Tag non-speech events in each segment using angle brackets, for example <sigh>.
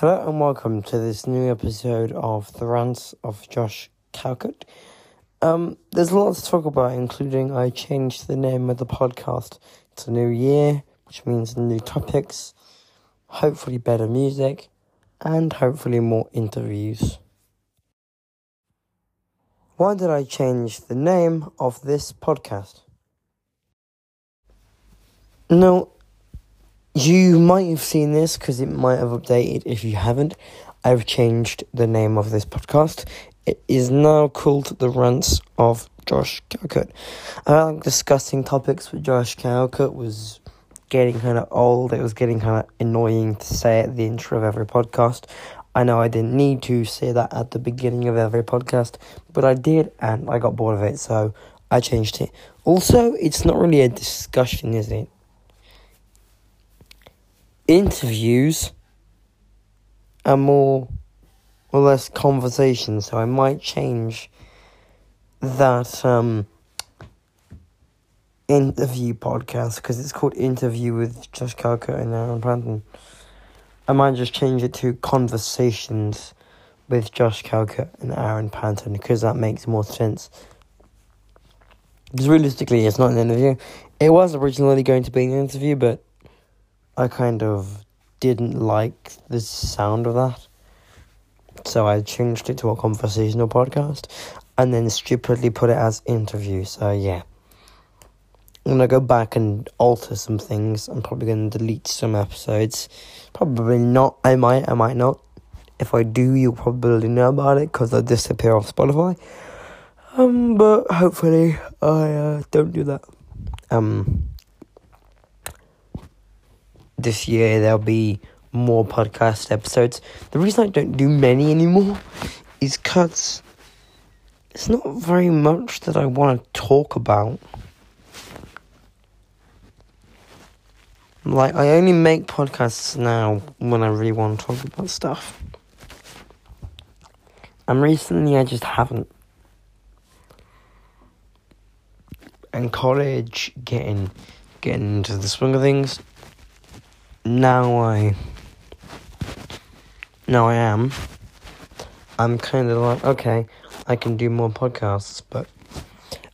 Hello and welcome to this new episode of The Rants of Josh Calcutt. Um, there's a lot to talk about, including I changed the name of the podcast. to new year, which means new topics, hopefully better music, and hopefully more interviews. Why did I change the name of this podcast? No, you might have seen this because it might have updated. If you haven't, I've changed the name of this podcast. It is now called The Rants of Josh Calcutt. I like discussing topics with Josh Calcutt was getting kind of old. It was getting kind of annoying to say at the intro of every podcast. I know I didn't need to say that at the beginning of every podcast, but I did, and I got bored of it, so I changed it. Also, it's not really a discussion, is it? Interviews are more or less conversation, so I might change that um, interview podcast because it's called Interview with Josh Calcutt and Aaron Panton. I might just change it to Conversations with Josh Calcutt and Aaron Panton because that makes more sense. Because realistically, it's not an interview. It was originally going to be an interview, but I kind of didn't like the sound of that. So I changed it to a conversational podcast and then stupidly put it as interview. So yeah. I'm gonna go back and alter some things. I'm probably gonna delete some episodes. Probably not. I might, I might not. If I do, you'll probably know about it because I disappear off Spotify. Um, but hopefully I uh, don't do that. Um, this year there'll be more podcast episodes. The reason I don't do many anymore <laughs> is because it's not very much that I want to talk about. Like, I only make podcasts now when I really want to talk about stuff. And recently I just haven't. And college, getting getting into the swing of things, now I now I am. I'm kind of like okay I can do more podcasts but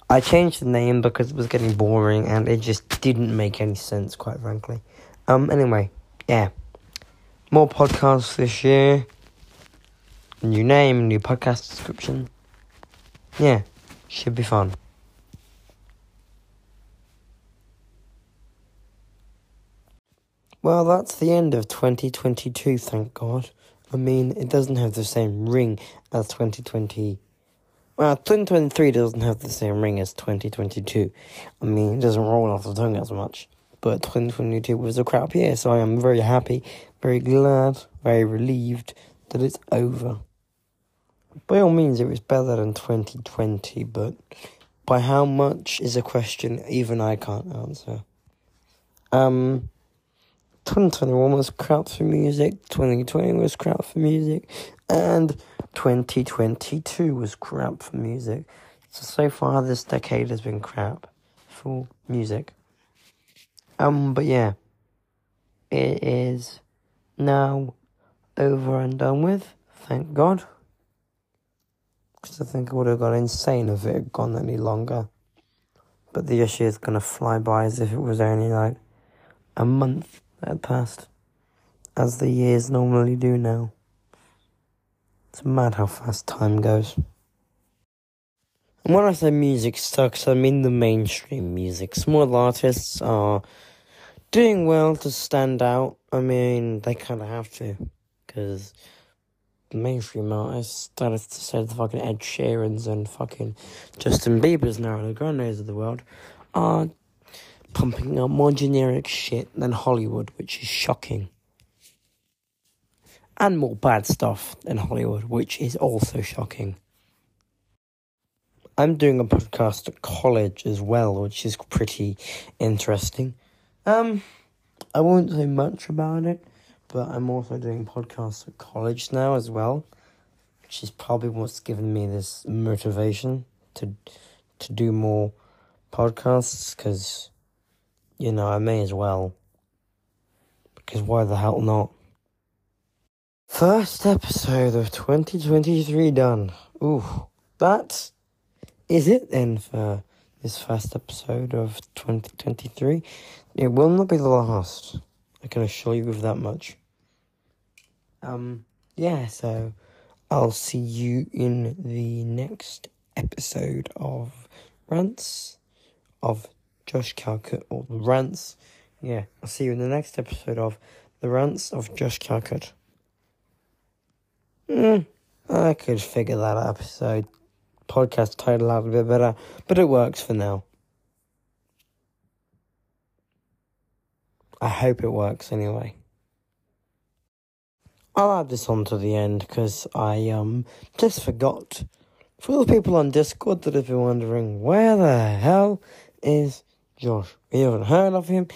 I changed the name because it was getting boring and it just didn't make any sense quite frankly. Um anyway yeah. More podcasts this year. New name new podcast description. Yeah should be fun Well, that's the end of 2022, thank God. I mean, it doesn't have the same ring as 2020. Well, 2023 doesn't have the same ring as 2022. I mean, it doesn't roll off the tongue as much. But 2022 was a crap year, so I am very happy, very glad, very relieved that it's over. By all means, it was better than 2020, but by how much is a question even I can't answer. Um. 2021 was crap for music, 2020 was crap for music, and 2022 was crap for music. So, so far this decade has been crap for music. Um, but yeah, it is now over and done with, thank God. Because I think it would have got insane if it had gone any longer. But the issue is going to fly by as if it was only like a month had passed, as the years normally do now. It's mad how fast time goes. And when I say music sucks, I mean the mainstream music. Small artists are doing well to stand out. I mean, they kind of have to, because the mainstream artists, that is to say the fucking Ed Sheerans and fucking Justin Bieber's now the Grandes of the world, are pumping out more generic shit than Hollywood, which is shocking. And more bad stuff than Hollywood, which is also shocking. I'm doing a podcast at college as well, which is pretty interesting. Um, I won't say much about it, but I'm also doing podcasts at college now as well, which is probably what's given me this motivation to to do more podcasts because you know, I may as well. Because why the hell not? First episode of 2023 done. Ooh, that is it then for this first episode of 2023. It will not be the last. I can assure you of that much. Um, yeah, so I'll see you in the next episode of Rants of Josh Calcutt or the Rants. Yeah, I'll see you in the next episode of The Rants of Josh Calcutt. Mm, I could figure that episode podcast title out a bit better, but it works for now. I hope it works anyway. I'll add this on to the end because I um just forgot. For the people on Discord that have been wondering where the hell is Josh, we haven't heard of him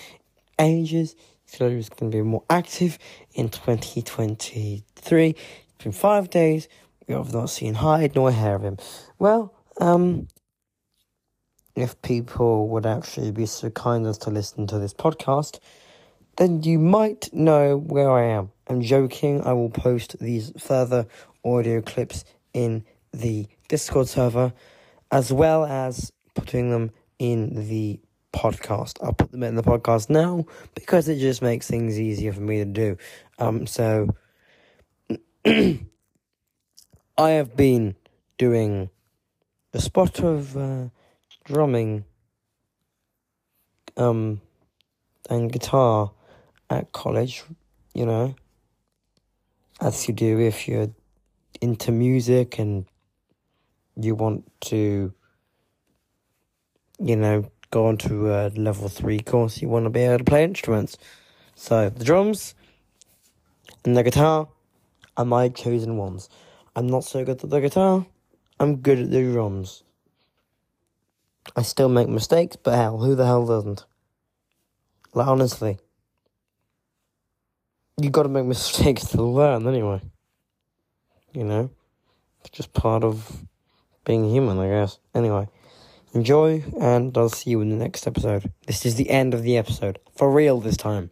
ages. So he's going to be more active in 2023. It's been five days. We have not seen hide nor hair of him. Well, um, if people would actually be so kind as to listen to this podcast, then you might know where I am. I'm joking. I will post these further audio clips in the Discord server, as well as putting them in the podcast. I'll put them in the podcast now because it just makes things easier for me to do. Um, so <clears throat> I have been doing a spot of uh, drumming um, and guitar at college, you know, as you do if you're into music and you want to, you know, go on to a level three course, you want to be able to play instruments. So the drums and the guitar are my chosen ones. I'm not so good at the guitar. I'm good at the drums. I still make mistakes, but hell, who the hell doesn't? Like honestly, you got to make <laughs> mistakes to learn anyway. You know, it's just part of being human, I guess. Anyway. Enjoy, and I'll see you in the next episode. This is the end of the episode. For real this time.